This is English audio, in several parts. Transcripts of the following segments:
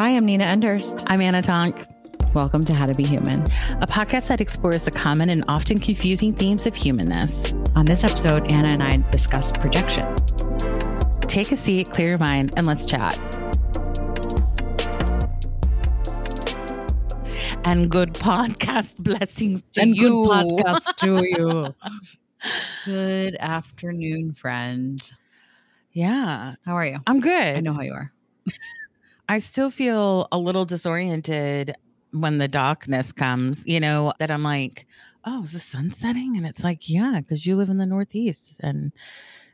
Hi, I'm Nina Enderst. I'm Anna Tonk. Welcome to How to Be Human, a podcast that explores the common and often confusing themes of humanness. On this episode, Anna and I discuss projection. Take a seat, clear your mind, and let's chat. And good podcast blessings to and you. Good podcast to you. good afternoon, friend. Yeah. How are you? I'm good. I know how you are. I still feel a little disoriented when the darkness comes, you know, that I'm like, oh, is the sun setting? And it's like, yeah, because you live in the Northeast and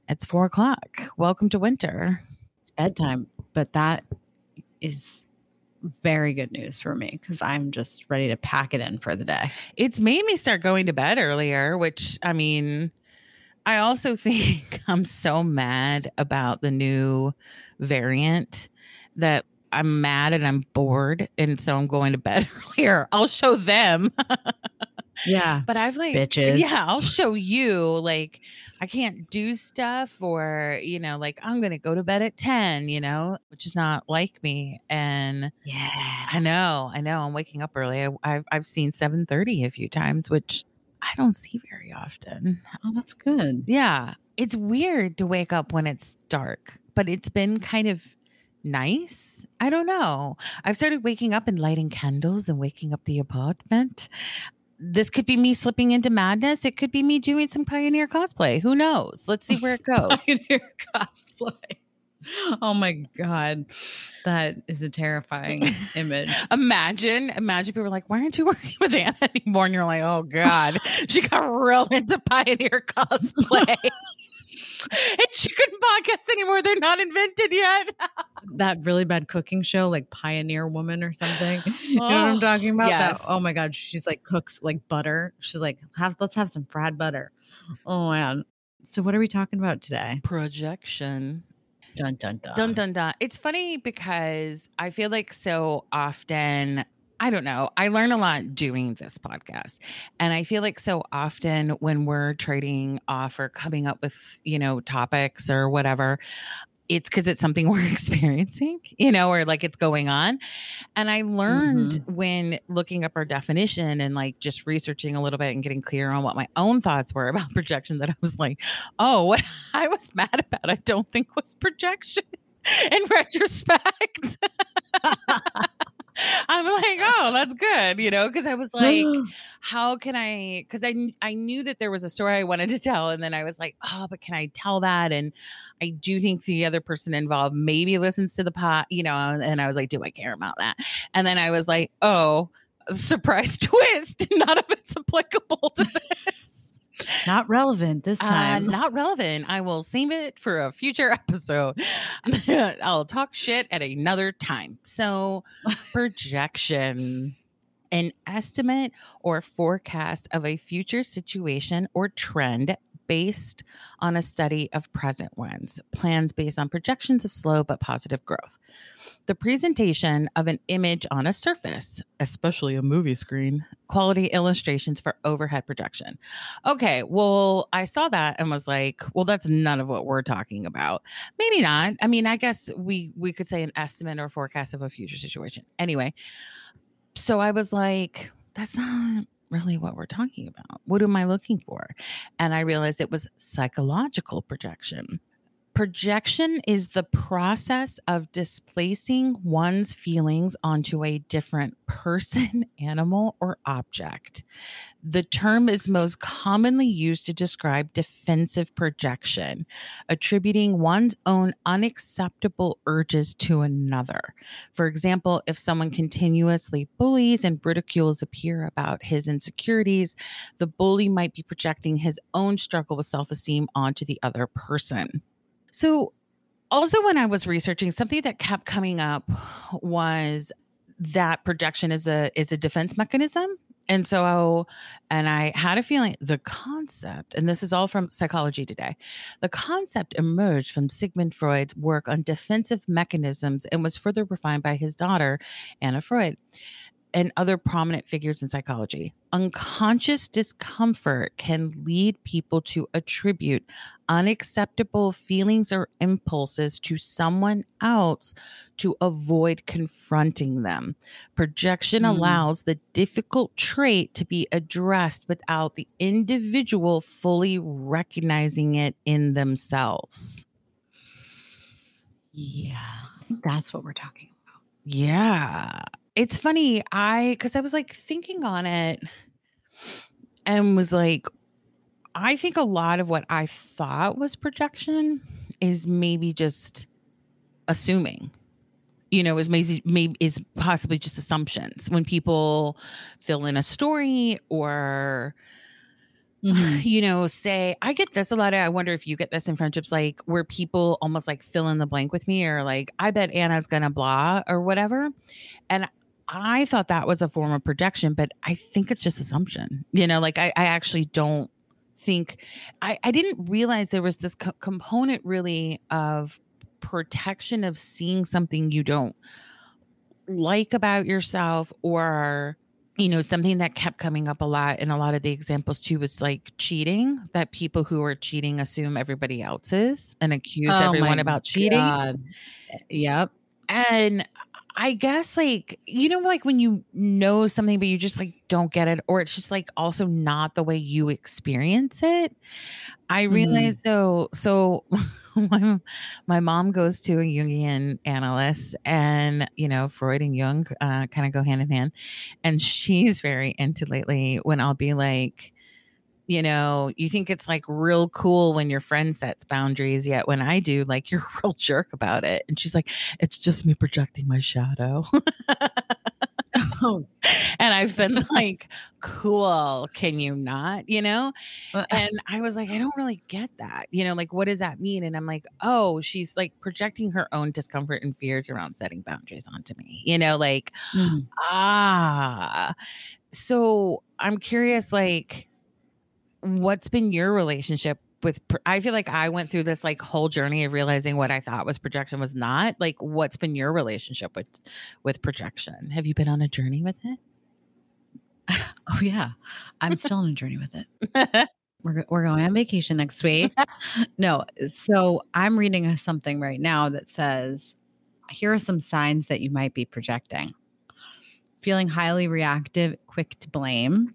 it's four o'clock. Welcome to winter. It's bedtime. But that is very good news for me because I'm just ready to pack it in for the day. It's made me start going to bed earlier, which I mean, I also think I'm so mad about the new variant that I'm mad and I'm bored, and so I'm going to bed earlier. I'll show them. yeah. But I've like bitches. Yeah, I'll show you like I can't do stuff or, you know, like I'm gonna go to bed at 10, you know, which is not like me. And yeah. I know, I know. I'm waking up early. I, have I've seen 7:30 a few times, which I don't see very often. Oh, that's good. Yeah. It's weird to wake up when it's dark, but it's been kind of nice. I don't know. I've started waking up and lighting candles and waking up the apartment. This could be me slipping into madness. It could be me doing some pioneer cosplay. Who knows? Let's see where it goes. pioneer cosplay. Oh my god, that is a terrifying image. Imagine, imagine people are like, "Why aren't you working with Anna anymore?" And you're like, "Oh God, she got real into pioneer cosplay." and chicken podcasts anymore. They're not invented yet. that really bad cooking show, like Pioneer Woman or something. You know what I'm oh, talking about? yes. That, oh my god, she's like cooks like butter. She's like, have let's have some fried butter. Oh man. So what are we talking about today? Projection. Dun dun dun. Dun dun dun. It's funny because I feel like so often I don't know. I learn a lot doing this podcast. And I feel like so often when we're trading off or coming up with, you know, topics or whatever, it's because it's something we're experiencing, you know, or like it's going on. And I learned mm-hmm. when looking up our definition and like just researching a little bit and getting clear on what my own thoughts were about projection that I was like, oh, what I was mad about, I don't think was projection in retrospect. I'm like, oh, that's good, you know, because I was like, how can I? Because I I knew that there was a story I wanted to tell, and then I was like, oh, but can I tell that? And I do think the other person involved maybe listens to the pot, you know, and I was like, do I care about that? And then I was like, oh, surprise twist, none of it's applicable to this. Not relevant this Uh, time. not relevant. I will save it for a future episode. I'll talk shit at another time. So, projection an estimate or forecast of a future situation or trend based on a study of present ones, plans based on projections of slow but positive growth. The presentation of an image on a surface, especially a movie screen, quality illustrations for overhead projection. Okay, well, I saw that and was like, well, that's none of what we're talking about. Maybe not. I mean, I guess we we could say an estimate or forecast of a future situation. Anyway, so I was like, that's not really what we're talking about. What am I looking for? And I realized it was psychological projection. Projection is the process of displacing one's feelings onto a different person, animal, or object. The term is most commonly used to describe defensive projection, attributing one's own unacceptable urges to another. For example, if someone continuously bullies and ridicules a peer about his insecurities, the bully might be projecting his own struggle with self esteem onto the other person. So, also when I was researching, something that kept coming up was that projection is a is a defense mechanism. And so, and I had a feeling the concept, and this is all from Psychology Today, the concept emerged from Sigmund Freud's work on defensive mechanisms and was further refined by his daughter, Anna Freud. And other prominent figures in psychology. Unconscious discomfort can lead people to attribute unacceptable feelings or impulses to someone else to avoid confronting them. Projection mm. allows the difficult trait to be addressed without the individual fully recognizing it in themselves. Yeah, that's what we're talking about. Yeah it's funny. I because I was like thinking on it and was like, I think a lot of what I thought was projection is maybe just assuming. You know, is maybe, maybe is possibly just assumptions when people fill in a story or Mm-hmm. you know, say, I get this a lot. Of, I wonder if you get this in friendships, like where people almost like fill in the blank with me or like, I bet Anna's gonna blah or whatever. And I thought that was a form of projection, but I think it's just assumption. You know, like I, I actually don't think I, I didn't realize there was this co- component really of projection of seeing something you don't like about yourself or you know something that kept coming up a lot in a lot of the examples too was like cheating that people who are cheating assume everybody else is and accuse oh everyone about cheating God. yep and I guess like you know like when you know something but you just like don't get it or it's just like also not the way you experience it. I realized mm-hmm. though so my, my mom goes to a Jungian analyst and you know Freud and Jung uh, kind of go hand in hand and she's very into lately when I'll be like you know, you think it's like real cool when your friend sets boundaries, yet when I do, like you're a real jerk about it. And she's like, it's just me projecting my shadow. oh. And I've been like, cool, can you not? You know? And I was like, I don't really get that. You know, like, what does that mean? And I'm like, oh, she's like projecting her own discomfort and fears around setting boundaries onto me, you know, like, mm. ah. So I'm curious, like, what's been your relationship with i feel like i went through this like whole journey of realizing what i thought was projection was not like what's been your relationship with with projection? Have you been on a journey with it? Oh yeah. I'm still on a journey with it. We're, we're going on vacation next week. No so i'm reading something right now that says here are some signs that you might be projecting. Feeling highly reactive quick to blame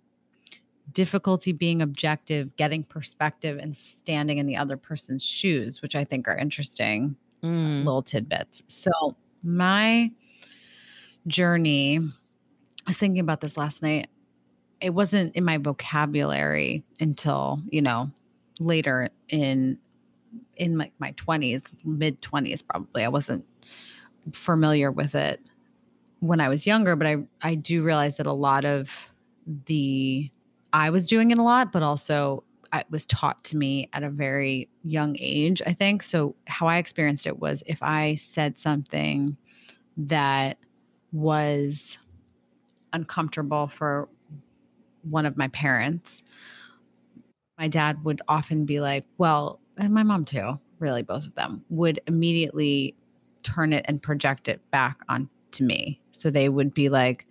difficulty being objective, getting perspective, and standing in the other person's shoes, which I think are interesting mm. little tidbits. So, my journey, I was thinking about this last night. It wasn't in my vocabulary until, you know, later in in my, my 20s, mid 20s probably. I wasn't familiar with it when I was younger, but I I do realize that a lot of the I was doing it a lot, but also it was taught to me at a very young age, I think. So, how I experienced it was if I said something that was uncomfortable for one of my parents, my dad would often be like, Well, and my mom too, really, both of them would immediately turn it and project it back onto me. So, they would be like,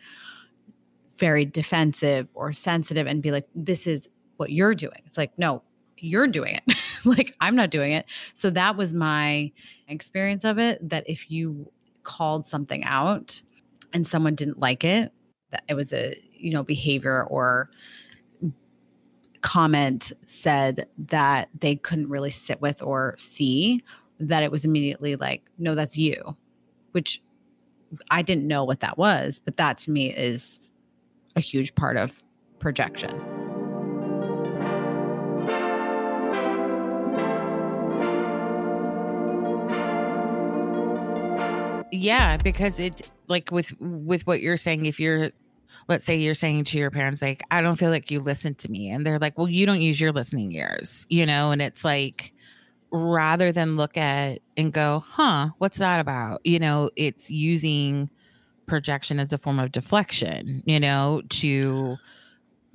very defensive or sensitive and be like, this is what you're doing. It's like, no, you're doing it. like, I'm not doing it. So that was my experience of it that if you called something out and someone didn't like it, that it was a, you know, behavior or comment said that they couldn't really sit with or see, that it was immediately like, no, that's you, which I didn't know what that was, but that to me is a huge part of projection. Yeah, because it's like with with what you're saying if you're let's say you're saying to your parents like I don't feel like you listen to me and they're like, "Well, you don't use your listening ears." You know, and it's like rather than look at and go, "Huh, what's that about?" You know, it's using projection as a form of deflection, you know, to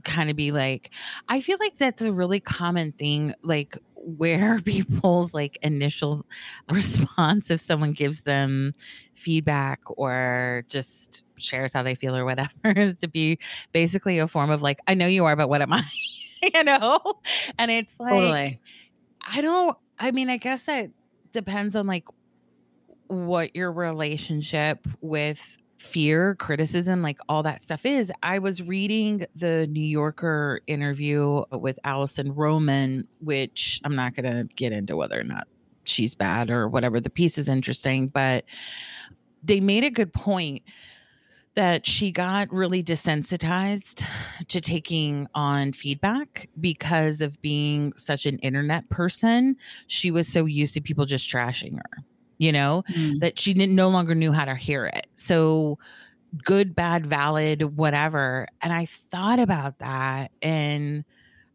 kind of be like, I feel like that's a really common thing. Like, where people's like initial response if someone gives them feedback or just shares how they feel or whatever is to be basically a form of like i know you are but what am i you know and it's like Totally. i don't i mean i guess that depends on like what your relationship with fear, criticism, like all that stuff is. I was reading the New Yorker interview with Alison Roman, which I'm not going to get into whether or not she's bad or whatever. The piece is interesting, but they made a good point that she got really desensitized to taking on feedback because of being such an internet person. She was so used to people just trashing her you know, Mm. that she didn't no longer knew how to hear it. So good, bad, valid, whatever. And I thought about that and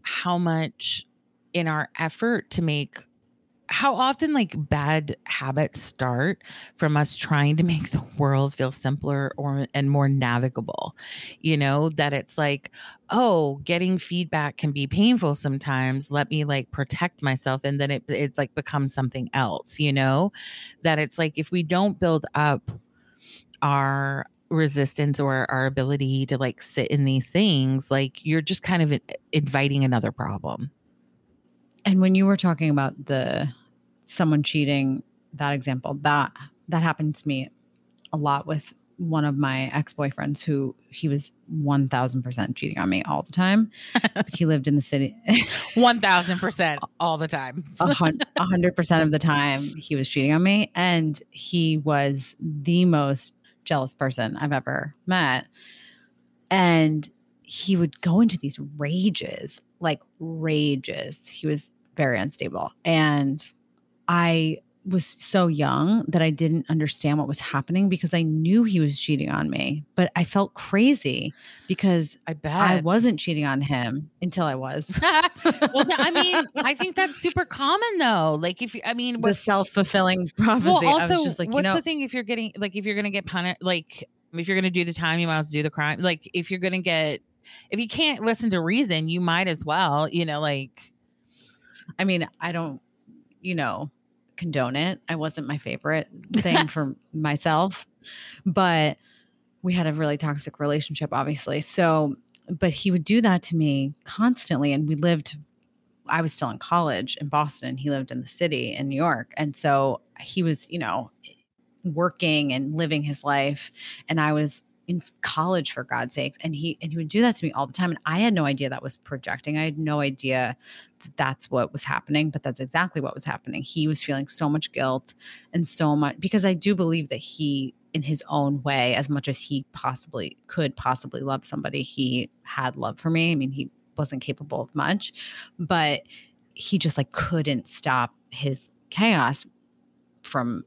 how much in our effort to make how often like bad habits start from us trying to make the world feel simpler or and more navigable you know that it's like oh getting feedback can be painful sometimes. Let me like protect myself and then it it like becomes something else you know? That it's like if we don't build up our resistance or our ability to like sit in these things like you're just kind of inviting another problem. And when you were talking about the someone cheating, that example, that that happened to me a lot with one of my ex-boyfriends who he was 1000% cheating on me all the time. he lived in the city. 1000% all the time. A hundred percent of the time he was cheating on me and he was the most jealous person i've ever met. And he would go into these rages like rages. He was very unstable. And i was so young that i didn't understand what was happening because i knew he was cheating on me but i felt crazy because i bet i wasn't cheating on him until i was well, I mean, I think that's super common though. Like, if you, I mean, the self-fulfilling prophecy. well, also, like, you what's know, the thing if you're getting like if you're gonna get punished, like if you're gonna do the time, you might as well do the crime. Like, if you're gonna get, if you can't listen to reason, you might as well, you know, like I mean, I don't, you know, condone it. I wasn't my favorite thing for myself, but we had a really toxic relationship, obviously. So, but he would do that to me constantly. And we lived, I was still in college in Boston. He lived in the city in New York. And so he was, you know, working and living his life. And I was in college for God's sake. And he and he would do that to me all the time. And I had no idea that was projecting. I had no idea that that's what was happening, but that's exactly what was happening. He was feeling so much guilt and so much because I do believe that he in his own way, as much as he possibly could possibly love somebody, he had love for me. I mean, he wasn't capable of much, but he just like couldn't stop his chaos from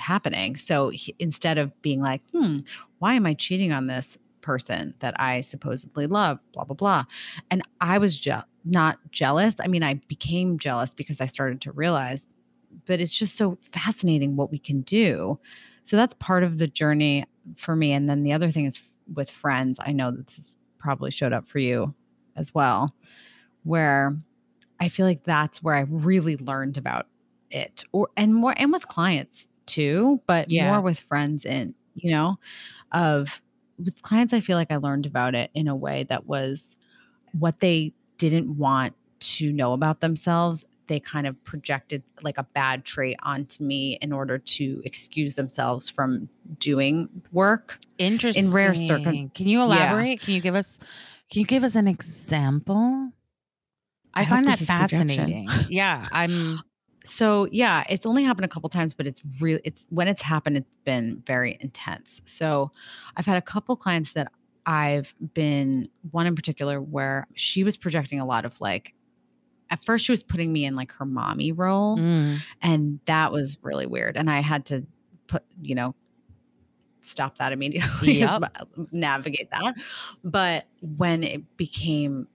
happening. So he, instead of being like, hmm, why am I cheating on this person that I supposedly love? Blah, blah, blah. And I was je- not jealous. I mean, I became jealous because I started to realize, but it's just so fascinating what we can do. So that's part of the journey for me. And then the other thing is with friends. I know this has probably showed up for you as well, where I feel like that's where I really learned about it or and more and with clients too, but Yeah. more with friends and you know, of with clients I feel like I learned about it in a way that was what they didn't want to know about themselves. They kind of projected like a bad trait onto me in order to excuse themselves from doing work. interesting. In rare circum- can you elaborate? Can you give us? Can you give us an example? I, I find that this is projection. fascinating. yeah, I'm. So yeah, it's only happened a couple times, but it's really it's when it's happened, it's been very intense. So I've had a couple clients that I've been one in particular where she was projecting a lot of like at first she was putting me in like her mommy role Mm, and that was really weird. And I had to put, you know, stop that immediately, Yep. navigate that. But when it became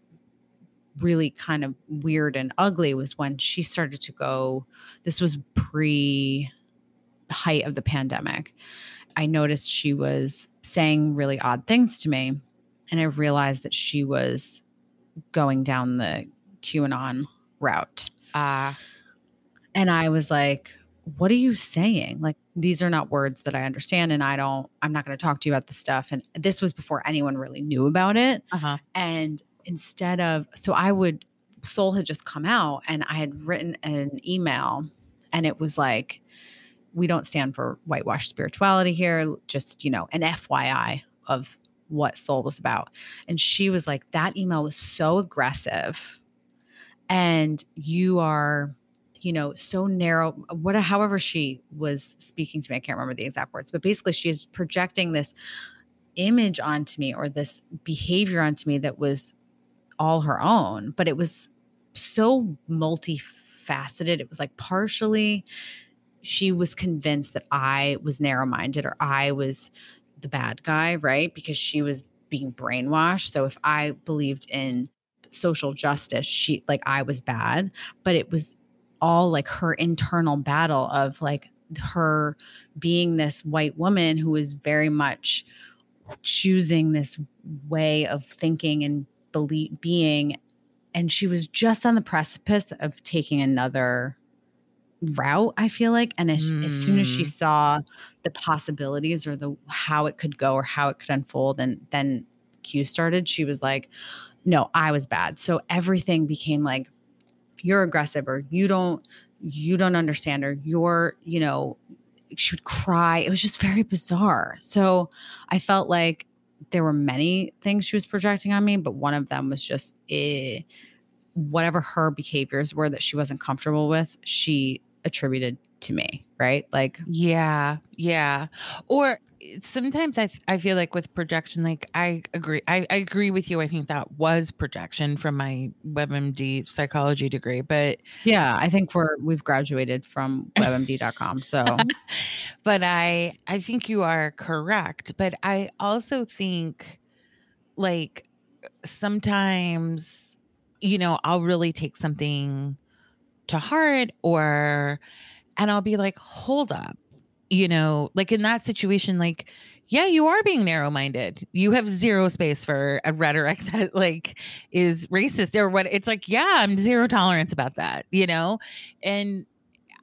really kind of weird and ugly was when she started to go, this was pre height of the pandemic. I noticed she was saying really odd things to me. And I realized that she was going down the QAnon route. Uh, and I was like, what are you saying? Like, these are not words that I understand. And I don't, I'm not going to talk to you about this stuff. And this was before anyone really knew about it. uh-huh. And instead of, so I would, Soul had just come out and I had written an email and it was like, we don't stand for whitewashed spirituality here. Just, you know, an FYI of what Soul was about. And she was like, that email was so aggressive. And you are, you know, so narrow, what, however she was speaking to me. I can't remember the exact words, but basically she is projecting this image onto me or this behavior onto me that was all her own, but it was so multifaceted. It was like partially she was convinced that I was narrow minded or I was the bad guy, right? Because she was being brainwashed. So if I believed in social justice, she like I was bad, but it was all like her internal battle of like her being this white woman who was very much choosing this way of thinking and believe being and she was just on the precipice of taking another route i feel like and as, mm. as, soon as she mm. saw the possibilities or the how it could go or how it could unfold and then q started she was like no i was bad so everything became like you're aggressive or you don't you don't understand or you're you know she would cry it was just very bizarre so i felt like there were many things she was projecting on me but one of them was just eh, whatever her behaviors were that she wasn't comfortable with she attributed to me, right? Like, yeah, yeah. Or eh, sometimes I, I feel like with projection, like I agree, I, I agree with you. I think that was projection from my WebMD psychology degree, but yeah, I think we're, we've graduated from webmd.com. So, but I, I think you are correct. But I also think like sometimes, you know, I'll really take something to heart or and I'll be like, hold up. You know, like in that situation, like, yeah, you are being narrow minded. You have zero space for a rhetoric that like is racist or what it's like, yeah, I'm zero tolerance about that, you know? And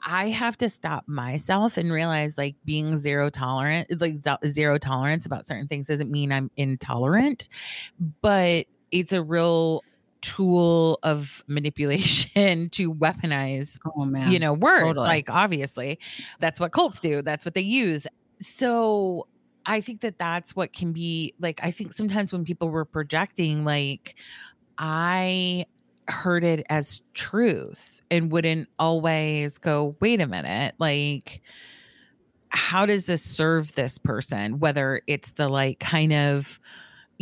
I have to stop myself and realize like being zero tolerant, like zero tolerance about certain things doesn't mean I'm intolerant, but it's a real tool of manipulation to weaponize oh man. you know words totally. like obviously. That's what cults do. That's what they use. So i think that that's what can be like i think sometimes when people were projecting like i heard it as truth and wouldn't always go wait a minute like how does this serve this person? Whether it's the like kind of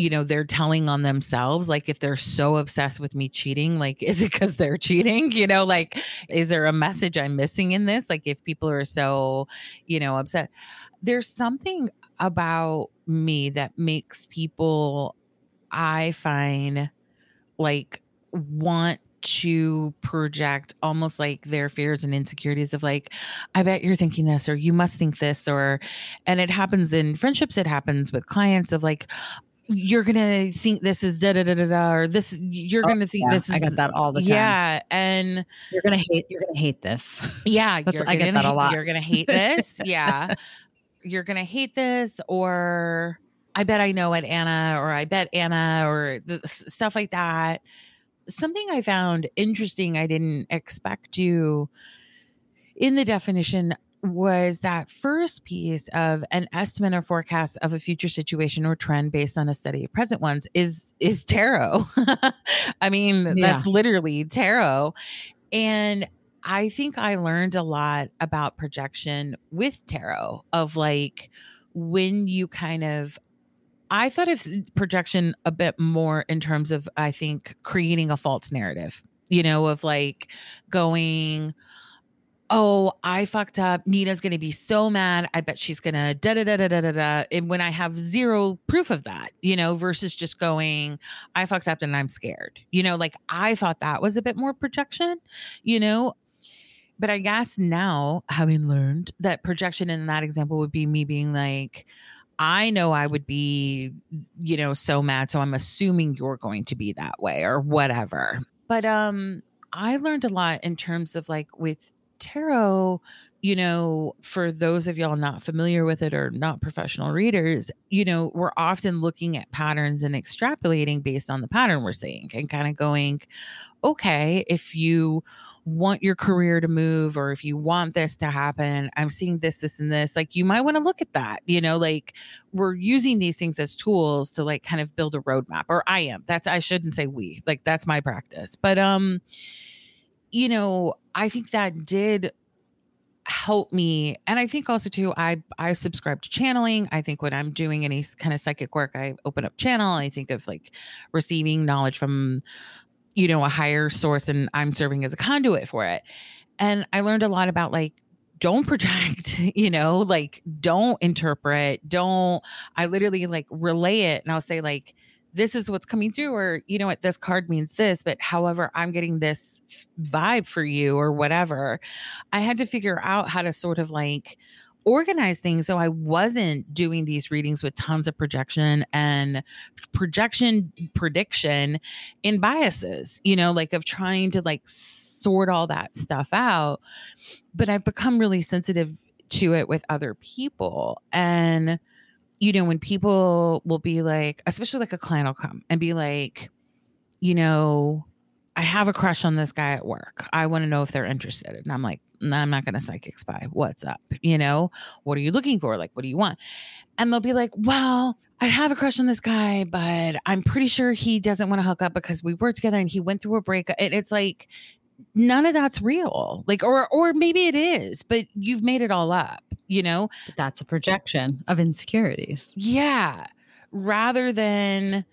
you know they're telling on themselves like if they're so obsessed with me cheating like is it because they're cheating? You know like is there a message i'm missing in this? Like if people are so you know upset there's something about me that makes people i find like want to project almost like their fears and insecurities of like i bet you're thinking this or you must think this or and it happens in friendships it happens with clients of like you're gonna think this is da da da da da or this you're oh, gonna think yeah, this is I get that all the time. Yeah, and you're gonna hate you're gonna hate this. Yeah, I get that a lot. You're gonna hate this. yeah, you're gonna hate this, or I bet I know it, Anna, or I bet Anna, or the, stuff like that. Something I found interesting, I didn't expect to in the definition was that first piece of an estimate or forecast of a future situation or trend based on a study of present ones is is tarot. I mean, yeah. that's literally tarot. And I think I learned a lot about projection with tarot of like when you kind of I thought of projection a bit more in terms of I think creating a false narrative, you know, of like going oh, I fucked up. Nina's going to be so mad. I bet she's going to da da da da da da. And when I have zero proof of that, you know, versus just going, I fucked up and I'm scared, you know, like I thought that was a bit more projection, you know. But I guess now, having learned that projection in that example would be me being like, I know I would be, you know, so mad. So I'm assuming you're going to be that way or whatever. But um, I learned a lot in terms of like with tarot, you know, for those of y'all not familiar with it or not professional readers, you know, we're often looking at patterns and extrapolating based on the pattern we're seeing and kind of going, okay, if you want your career to move or if you want this to happen, I'm seeing this, this, and this. Like, you might want to look at that. You know, like we're using these things as tools to like kind of build a roadmap, or I am. That's, I shouldn't say we, like, that's my practice. But, um, you know, I think that did help me and i think also too i i subscribe to channeling. I think when i'm doing any kind of psychic work i open up channel. I think of like receiving knowledge from you know a higher source and i'm serving as a conduit for it. And i learned a lot about like don't project you know like don't interpret don't i literally like relay it and i'll say like this is what's coming through or you know what this card means this but however i'm getting this vibe for you or whatever i had to figure out how to sort of like organize things so i wasn't doing these readings with tons of projection and projection prediction in biases you know like of trying to like sort all that stuff out but i've become really sensitive to it with other people. And you know, when people will be like, especially like a client will come and be like, you know, I have a crush on this guy at work. I want to know if they're interested. And I'm like, no, I'm not going to psychic spy. What's up? You know, what are you looking for? Like, what do you want? And they'll be like, well, I have a crush on this guy, but I'm pretty sure he doesn't want to hook up because we worked together and he went through a breakup. And it's like, none of that's real. Like, or, or maybe it is, but you've made it all up you know? But that's a projection of insecurities. Yeah. Rather than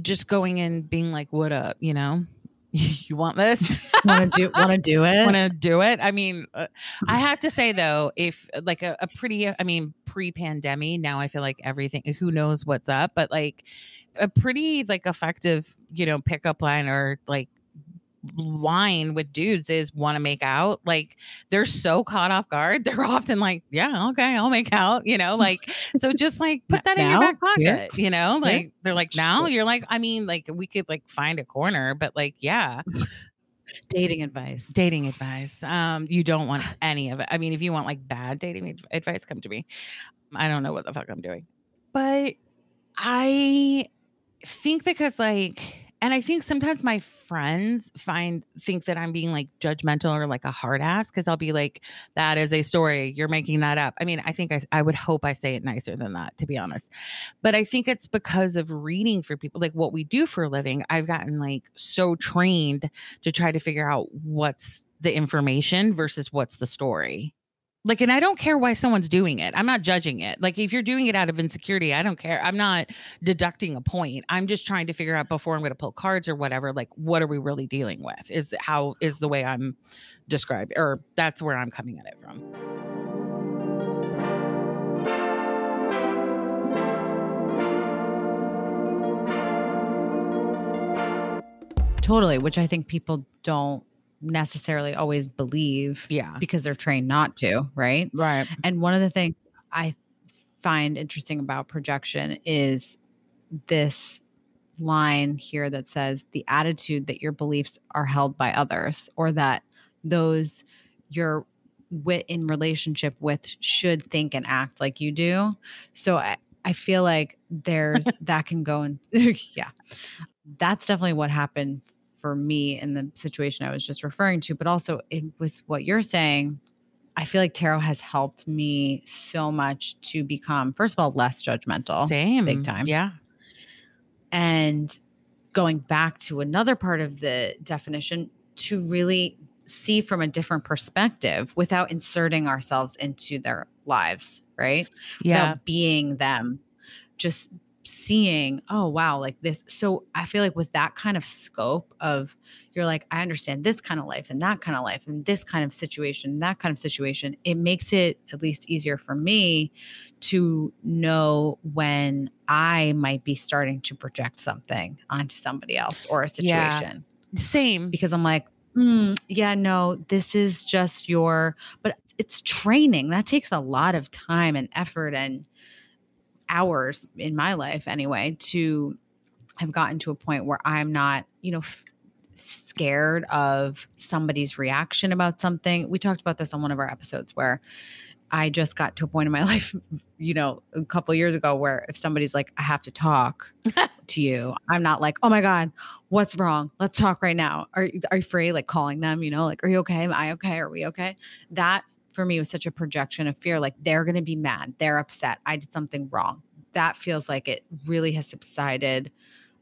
just going and being like, what up, you know? you want this? want to do want to do it? Want to do it? I mean, uh, I have to say though, if like a, a pretty, I mean, pre-pandemic, now I feel like everything. Who knows what's up? But like a pretty like effective, you know, pickup line or like line with dudes is want to make out. Like they're so caught off guard. They're often like, yeah, okay, I'll make out, you know, like, so just like put that now? in your back pocket, yeah. you know, like yeah. they're like, now you're like, I mean, like we could like find a corner, but like, yeah. dating advice dating advice um you don't want any of it i mean if you want like bad dating advice come to me i don't know what the fuck i'm doing but i think because like and I think sometimes my friends find think that I'm being like judgmental or like a hard ass because I'll be like, that is a story. You're making that up. I mean, I think I, I would hope I say it nicer than that, to be honest. But I think it's because of reading for people, like what we do for a living. I've gotten like so trained to try to figure out what's the information versus what's the story like and i don't care why someone's doing it. I'm not judging it. Like if you're doing it out of insecurity i don't care. I'm not deducting a point. I'm just trying to figure out before i'm going to pull cards or whatever like what are we really dealing with? Is how is the way i'm described or that's where i'm coming at it from. Totally which i think people don't necessarily always believe. Yeah. Because they're trained not to, right? Right. And one of the things I find interesting about projection is this line here that says the attitude that your beliefs are held by others or that those you're with in relationship with should think and act like you do. So I, I feel like there's that can go and yeah. That's definitely what happened for me in the situation I was just referring to, but also in, with what you're saying, I feel like tarot has helped me so much to become, first of all, less judgmental. Same. Big time. Yeah. And going back to another part of the definition, to really see from a different perspective without inserting ourselves into their lives, right? Yeah. Without being them, just seeing, oh, wow, like this. So I feel like with that kind of scope of, you're like, I understand this kind of life and that kind of life and this kind of situation, that kind of situation, it makes it at least easier for me to know when I might be starting to project something onto somebody else or a situation. Yeah. Same. Because I'm like, mm, yeah, no, this is just your, but it's training. That takes a lot of time and effort and, hours in my life anyway to have gotten to a point where I'm not, you know, f- scared of somebody's reaction about something. We talked about this on one of our episodes where I just got to a point in my life, you know, a couple years ago where if somebody's like, I have to talk to you, I'm not like, oh my God, what's wrong? Let's talk right now. Are, are you free? Like calling them, you know, like, are you okay? Am I okay? Are we okay? That for me was such a projection of fear. Like they're going to be mad. They're upset. I did something wrong. That feels like it really has subsided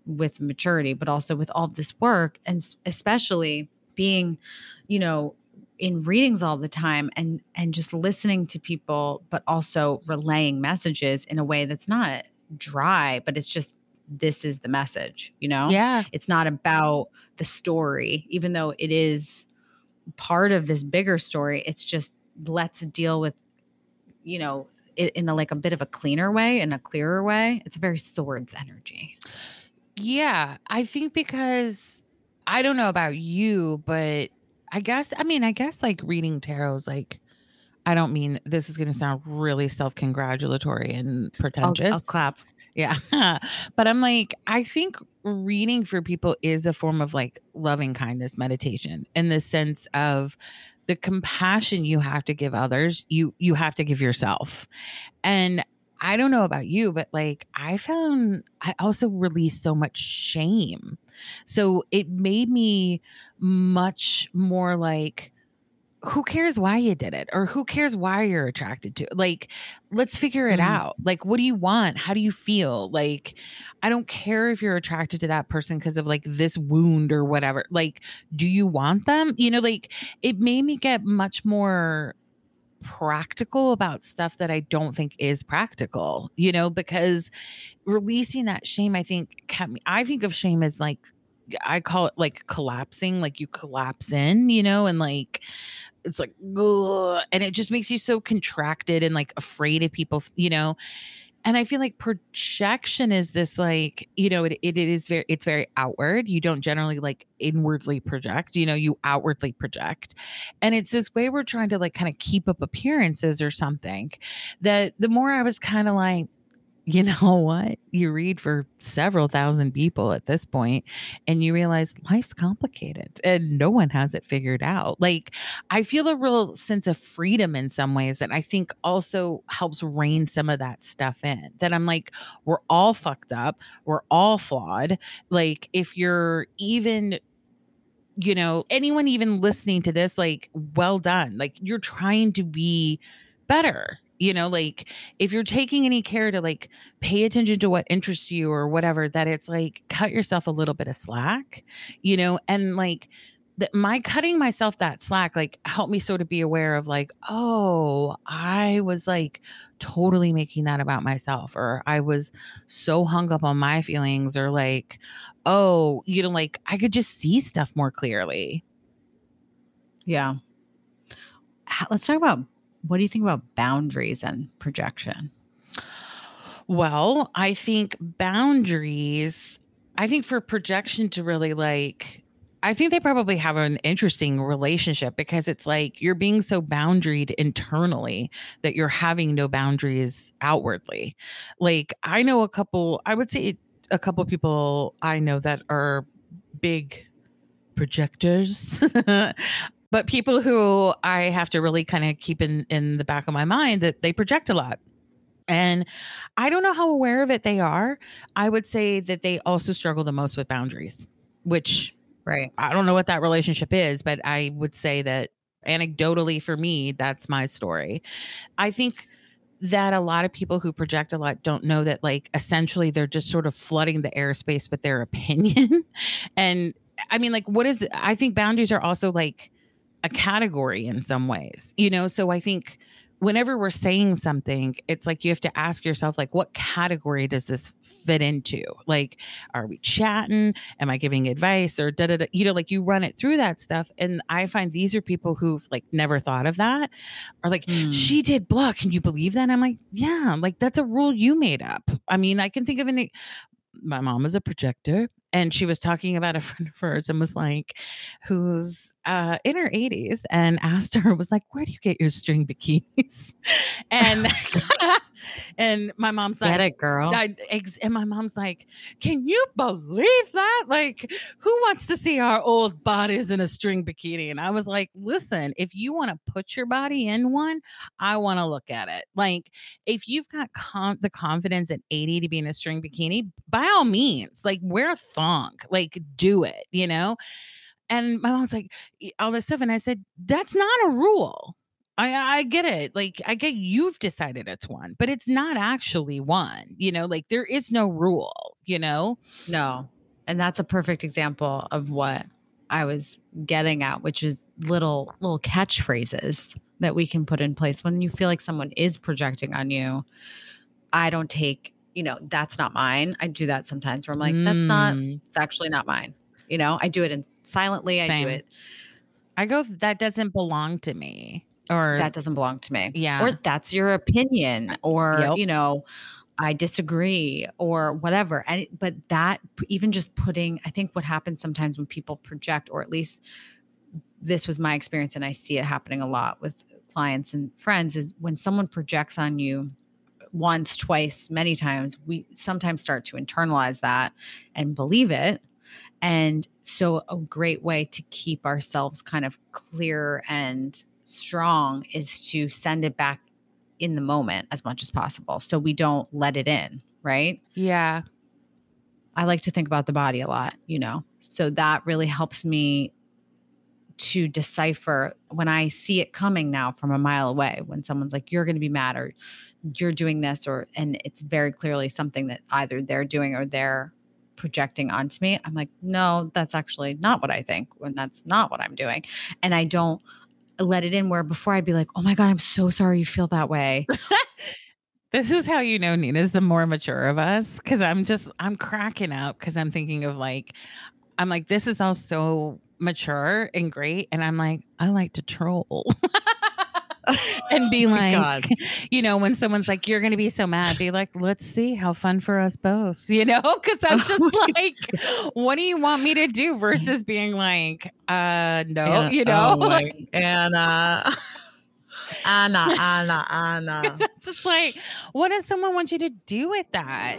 with maturity, but also with all this work and especially being, you know, in readings all the time and and just listening to people but also relaying messages in a way that's not dry but it's just this is the message you know yeah it's not about the story even though it is part of this bigger story it's just let's deal with you know it in a like a bit of a cleaner way in a clearer way it's a very swords energy yeah i think because i don't know about you but I guess, I mean, I guess like reading tarot is like, I don't mean this is going to sound really self congratulatory and pretentious. I'll, I'll clap. Yeah. but I'm like, I think reading for people is a form of like loving kindness meditation in the sense of the compassion you have to give others, you you have to give yourself. And I don't know about you, but like I found I also released so much shame. So it made me much more like, who cares why you did it or who cares why you're attracted to it? Like, let's figure it mm. out. Like, what do you want? How do you feel? Like, I don't care if you're attracted to that person because of like this wound or whatever. Like, do you want them? You know, like it made me get much more practical about stuff that I don't think is practical, you know, because releasing that shame, I think, kept me, I think of shame as like, I call it like collapsing, like you collapse in, you know, and like it's like, ugh, and it just makes you so contracted and like afraid of people, you know? And i feel like projection is this like you know it, it, it is very it's very outward. You don't generally like inwardly project you know you outwardly project. And it's this way we're trying to like kind of keep up appearances or something that the more i was kind of like you know what? You read for several thousand people at this point, and you realize life's complicated and no one has it figured out. Like, I feel a real sense of freedom in some ways that I think also helps rein some of that stuff in. That I'm like, we're all fucked up, we're all flawed. Like, if you're even you know, anyone even listening to this, like, well done. Like, you're trying to be better you know like if you're taking any care to like pay attention to what interests you or whatever that it's like cut yourself a little bit of slack you know and like that my cutting myself that slack like helped me sort of be aware of like oh i was like totally making that about myself or i was so hung up on my feelings or like oh you know like i could just see stuff more clearly. Yeah. Let's talk about what do you think about boundaries and projection? Well, I think boundaries, I think for projection to really like, I think they probably have an interesting relationship because it's like you're being so boundaried internally that you're having no boundaries outwardly. Like, I know a couple, I would say a couple people I know that are big projectors but people who I have to really kind of keep in in the back of my mind that they project a lot. And I don't know how aware of it they are. I would say that they also struggle the most with boundaries, which right. I don't know what that relationship is, but I would say that anecdotally for me, that's my story. I think that a lot of people who project a lot don't know that like essentially they're just sort of flooding the airspace with their opinion. and I mean like what is I think boundaries are also like a category in some ways, you know? So I think whenever we're saying something, it's like you have to ask yourself, like, what category does this fit into? Like, are we chatting? Am I giving advice or da da da? You know, like you run it through that stuff. And I find these are people who've like never thought of that or like, mm. she did blah. Can you believe that? I'm like, yeah, like that's a rule you made up. I mean, I can think of any. My mom is a projector and she was talking about a friend of hers and was like who's uh, in her 80s and asked her was like where do you get your string bikinis? And and my mom's like, Get it, girl. I, and my mom's like, "Can you believe that? Like, who wants to see our old bodies in a string bikini?" And I was like, "Listen, if you want to put your body in one, I want to look at it. Like, if you've got com- the confidence at 80 to be in a string bikini, by all means, like, wear a thong, like, do it, you know." And my mom's like, all this stuff, and I said, "That's not a rule." I I get it. Like I get you've decided it's one, but it's not actually one. You know, like there is no rule, you know? No. And that's a perfect example of what I was getting at, which is little little catchphrases that we can put in place when you feel like someone is projecting on you. I don't take, you know, that's not mine. I do that sometimes where I'm like, that's not, Mm, it's actually not mine. You know, I do it in silently. I do it. I go that doesn't belong to me. Or That doesn't belong to me. Yeah. Or that's your opinion. Or, Yep. you know, I disagree or whatever. And but that even just putting, I think what happens sometimes when people project, or at least this was my experience, and I see it happening a lot with clients and friends, is when someone projects on you once, twice, many times, we sometimes start to internalize that and believe it. And so, a great way to keep ourselves kind of clear and strong is to send it back in the moment as much as possible so we don't let it in, right? yeah. I like to think about the body a lot, you know. So that really helps me to decipher when I see it coming now from a mile away when someone's like you're going to be mad or you're doing this or and it's very clearly something that either they're doing or they're projecting onto me. I'm like, "No, that's actually not what I think when that's not what I'm doing." And I don't let it in where before I'd be like, "Oh my god, I'm so sorry you feel that way." This is how you know Nina's the more mature of us. Cause I'm just I'm cracking up because I'm thinking of like, I'm like, this is all so mature and great. And I'm like, I like to troll. and be Oh like, God. you know, when someone's like, you're going to be so mad, be like, let's see how fun for us both, you know? Cause I'm just Oh my like, what do you want me to do versus being like, uh, no, Anna- you know? oh like, Anna. Anna, Anna, Anna. 'cause I'm just like, what does someone want you to do with that?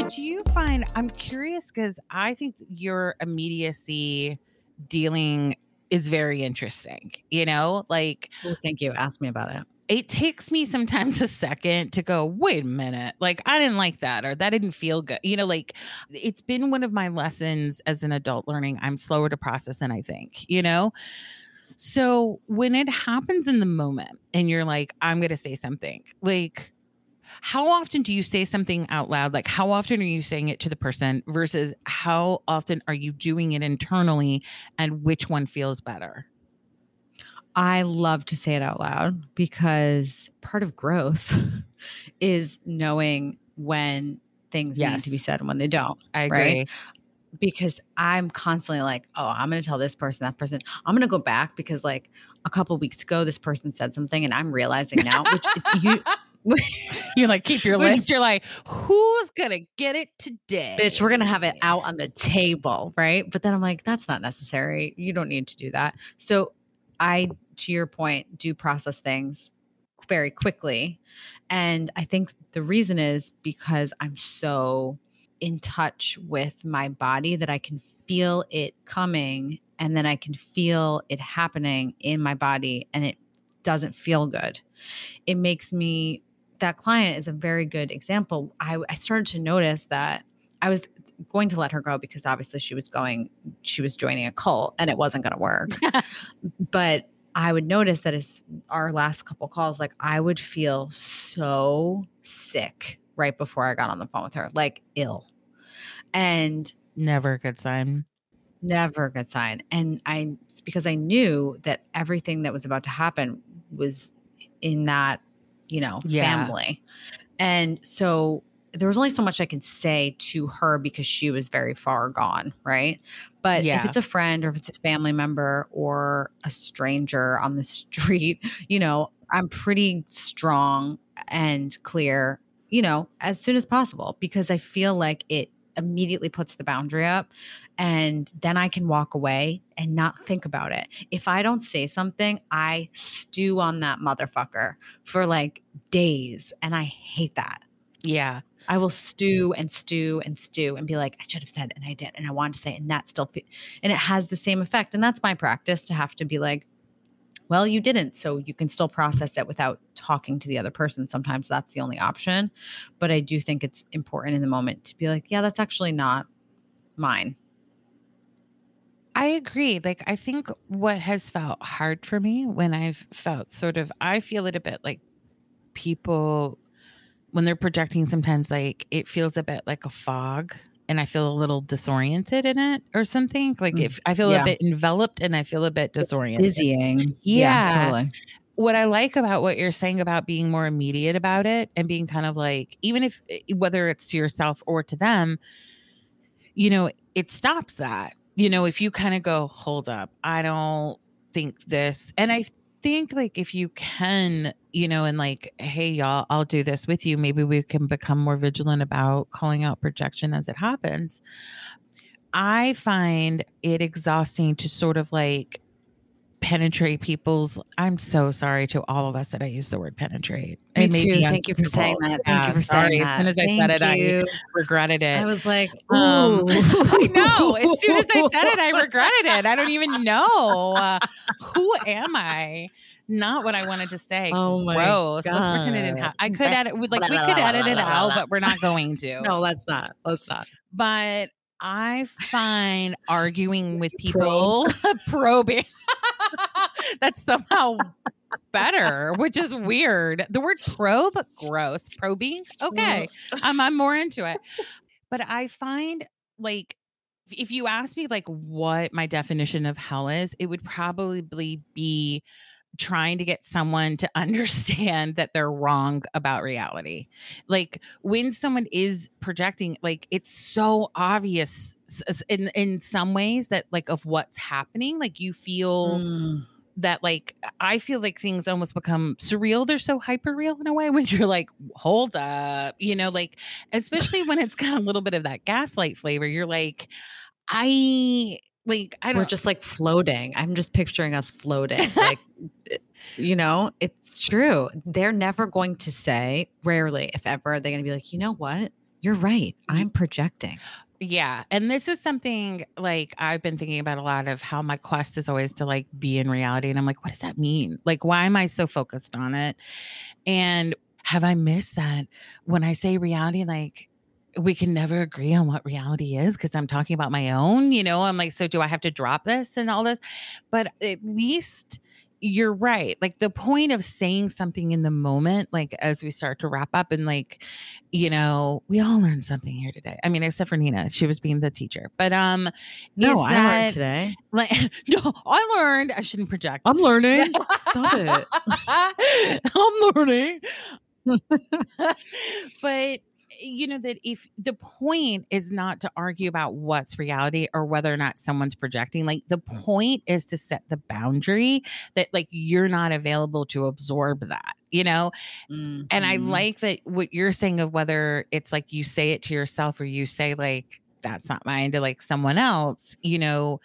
But do you find, I'm curious because I think your immediacy dealing is very interesting. You know, like Oh, thank you. Ask me about it. it takes me sometimes a second to go, wait a minute, like I didn't like that or that didn't feel good. You know, like it's been one of my lessons as an adult learning. I'm slower to process than I think, you know? So when it happens in the moment and you're like, I'm going to say something, like, how often do you say something out loud? Like, how often are you saying it to the person versus how often are you doing it internally and which one feels better? I love to say it out loud because part of growth is knowing when things need to be said and when they don't. I agree. Right. Because I'm constantly like, oh, I'm going to tell this person, that person. I'm going to go back because like a couple weeks ago, this person said something, and I'm realizing now, which you, You like keep your list. You're like, who's gonna get it today? bitch, we're gonna have it out on the table, right? But then I'm like, that's not necessary. You don't need to do that. So I, to your point, do process things very quickly. And I think the reason is because I'm so in touch with my body that I can feel it coming and then I can feel it happening in my body and it doesn't feel good. It makes me that client is a very good example. I, I started to notice that I was going to let her go because obviously she was going, she was joining a cult and it wasn't going to work. but I would notice that as our last couple calls, like I would feel so sick right before I got on the phone with her, like ill. And Never a good sign. never a good sign. And I, because I knew that everything that was about to happen was in that, you know, Yeah. family. And so there was only so much I could say to her because she was very far gone. Right. But Yeah. if it's a friend or if it's a family member or a stranger on the street, you know, I'm pretty strong and clear, you know, as soon as possible because I feel like it immediately puts the boundary up and then I can walk away and not think about it. If I don't say something, I stew on that motherfucker for like days and I hate that. Yeah. I will stew and stew and stew and be like, I should have said and I did and I wanted to say and that still fe-. and it has the same effect. And that's my practice to have to be like, well, you didn't. So you can still process it without talking to the other person. Sometimes that's the only option. But I do think it's important in the moment to be like, yeah, that's actually not mine. I agree. Like, I think what has felt hard for me when I've felt sort of, I feel it a bit like people, when they're projecting, sometimes like it feels a bit like a fog and I feel a little disoriented in it or something. Like Mm, if I feel yeah. a bit enveloped and I feel a bit disoriented. Dizzying. Yeah. totally. what I like about what you're saying about being more immediate about it and being kind of like, even if eh, whether it's to yourself or to them, you know, it stops that. You know, if you kind of go, hold up, I don't think this. And I think like if you can, you know, and like, hey, y'all, I'll do this with you. Maybe we can become more vigilant about calling out projection as it happens. I find it exhausting to sort of like penetrate people's i'm so sorry to all of us that i use the word penetrate Me It too. Thank you for saying that. Thank you for sorry. saying that. as soon as i said Thank it i you. regretted it I was like, um. I know. As soon as I said it, I regretted it. I don't even know uh, who am I. Not what I wanted to say. Oh my Gross. Let's pretend it didn't happen. I could edit. Like we could edit it out, but we're not going to. no, let's not. Let's not. But I find arguing with people probing that's somehow better, which is weird. The word probe, gross. Probing, okay. I'm, I'm more into it. But I find like if you ask me like what my definition of hell is, it would probably be trying to get someone to understand that they're wrong about reality. Like when someone is projecting, like it's so obvious in in some ways that like of what's happening, like you feel Mm. that like I feel like things almost become surreal. They're so hyper real in a way when you're like, hold up, you know, like especially when it's got a little bit of that gaslight flavor. You're like, I like I We're just like floating. I'm just picturing us floating. Like, eh, you know, it's true. They're never going to say, rarely, if ever, they're going to be like, you know what? You're right. I'm projecting. Yeah. And this is something like I've been thinking about a lot of how my quest is always to like be in reality. And I'm like, what does that mean? Like, why am I so focused on it? And have I missed that when I say reality, like, we can never agree on what reality is because I'm talking about my own, you know? I'm like, so do I have to drop this and all this? But at least you're right. Like the point of saying something in the moment, like as we start to wrap up and like, you know, we all learned something here today. I mean, except for Nina, she was being the teacher. But um No, I that- learned today. like no, I learned I shouldn't project. I'm learning. Stop it. I'm learning. but you know that if the point is not to argue about what's reality or whether or not someone's projecting like the point is to set the boundary that like you're not available to absorb that you know and I Mhm. like that what you're saying of whether it's like you say it to yourself or you say like that's not mine to like someone else, you know,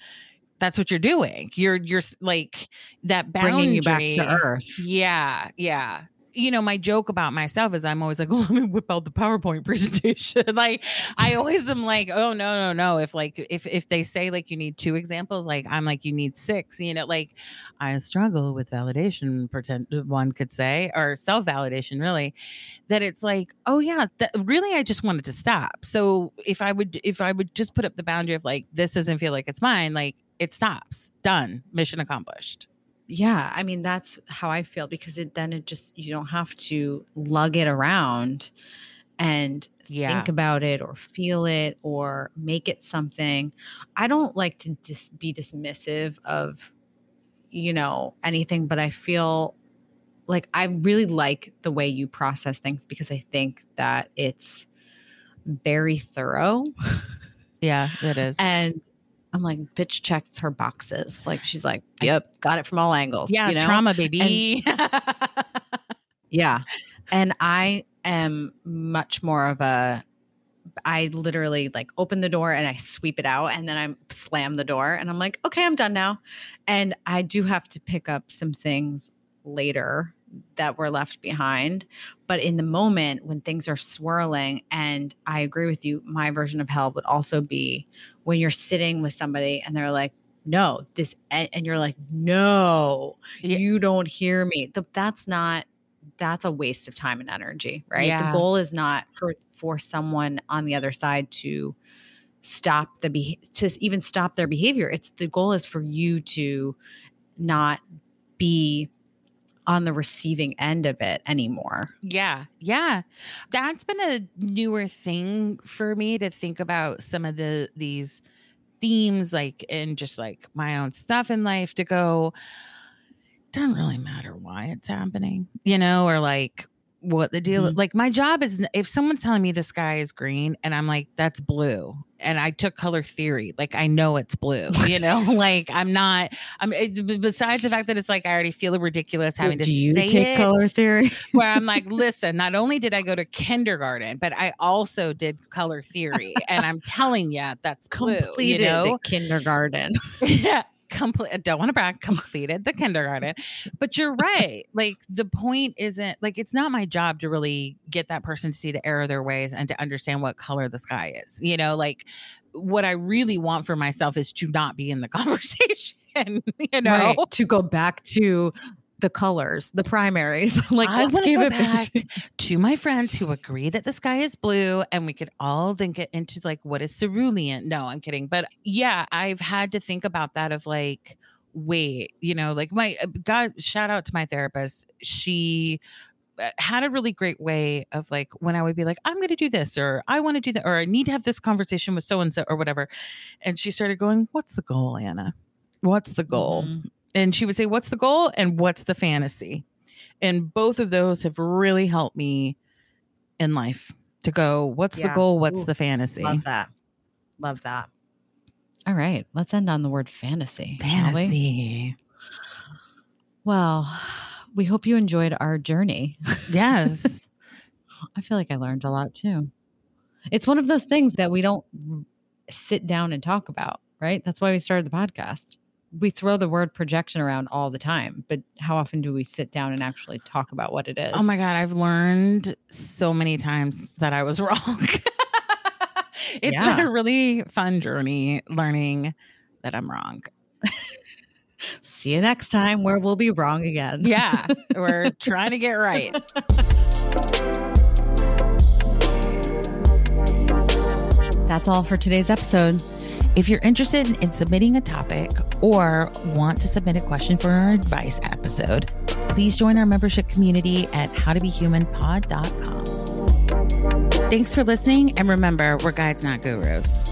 that's what you're doing. You're you're like that boundary. bringing you back to earth. Yeah, yeah. You know, my joke about myself is I'm always like, let me whip out the PowerPoint presentation. like, I always am like, oh no, no, no. If like if if they say like you need two examples, like I'm like you need six. You know, like I struggle with validation. Pretend one could say or self validation, really. That it's like, oh yeah, that, really, I just wanted to stop. So if I would if I would just put up the boundary of like this doesn't feel like it's mine, like it stops, done, mission accomplished. Yeah, I mean that's how I feel because it then it just you don't have to lug it around and Yeah. think about it or feel it or make it something. I don't like to just be dismissive of you know anything, but I feel like I really like the way you process things because I think that it's very thorough Yeah, it is. and I'm like bitch checks her boxes. Like she's like, "Yep, got it from all angles." yeah, you know? trauma, baby. Yeah. And I am much more of a I literally like open the door and I sweep it out and then I slam the door and I'm like, okay, I'm done now. And I do have to pick up some things later that were left behind. But in the moment when things are swirling, and I agree with you, my version of hell would also be when you're sitting with somebody and they're like, no, this, and you're like, no, Yeah. you don't hear me. That's not, that's a waste of time and energy, right? Yeah. The goal is not for, for someone on the other side to, stop the be to even stop their behavior it's the goal is for you to not be on the receiving end of it anymore. Yeah. Yeah. That's been a newer thing for me to think about some of the these themes like in just like my own stuff in life to go doesn't really matter why it's happening, you know, or like what the deal Mhm. like my job is if someone's telling me the sky is green and I'm like that's blue and I took color theory like I know it's blue you know like I'm not I'm it, besides the fact that it's like I already feel ridiculous having to Do you take it, color theory? where I'm like, listen, not only did I go to kindergarten, but I also did color theory. And I'm telling you, that's blue, Completed you know? kindergarten. yeah. Complete, I don't want to brag, completed the kindergarten. But you're right. Like, the point isn't like it's not my job to really get that person to see the error of their ways and to understand what color the sky is. You know, like what I really want for myself is to not be in the conversation, you know? Right. To go back to the colors, the primaries. like I want to give go it back to my friends who agree that the sky is blue, and we could all then get into like what is cerulean. No, I'm kidding, but yeah, I've had to think about that of like, wait, you know, like my uh, God, shout out to my therapist. She uh, had a really great way of like when I would be like, I'm going to do this, or I want to do that, or I need to have this conversation with so and so, or whatever. And she started going, What's the goal, Anna? What's the goal? Mhm. And she would say, What's the goal and what's the fantasy? And both of those have really helped me in life to go, What's the goal? What's Ooh, the fantasy? Love that. Love that. All right. Let's end on the word fantasy. shall we? Fantasy. Well, we hope you enjoyed our journey. Yes. I feel like I learned a lot too. It's one of those things that we don't sit down and talk about, right? That's why we started the podcast. We throw the word projection around all the time, but how often do we sit down and actually talk about what it is? oh my God. I've learned so many times that I was wrong. It's Yeah. been a really fun journey learning that I'm wrong. See you next time where we'll be wrong again. Yeah. We're trying to get right. That's all for today's episode. If you're interested in submitting a topic or want to submit a question for our advice episode, please join our membership community at howtobehumanpod.com. Thanks for listening, and remember, we're guides, not gurus.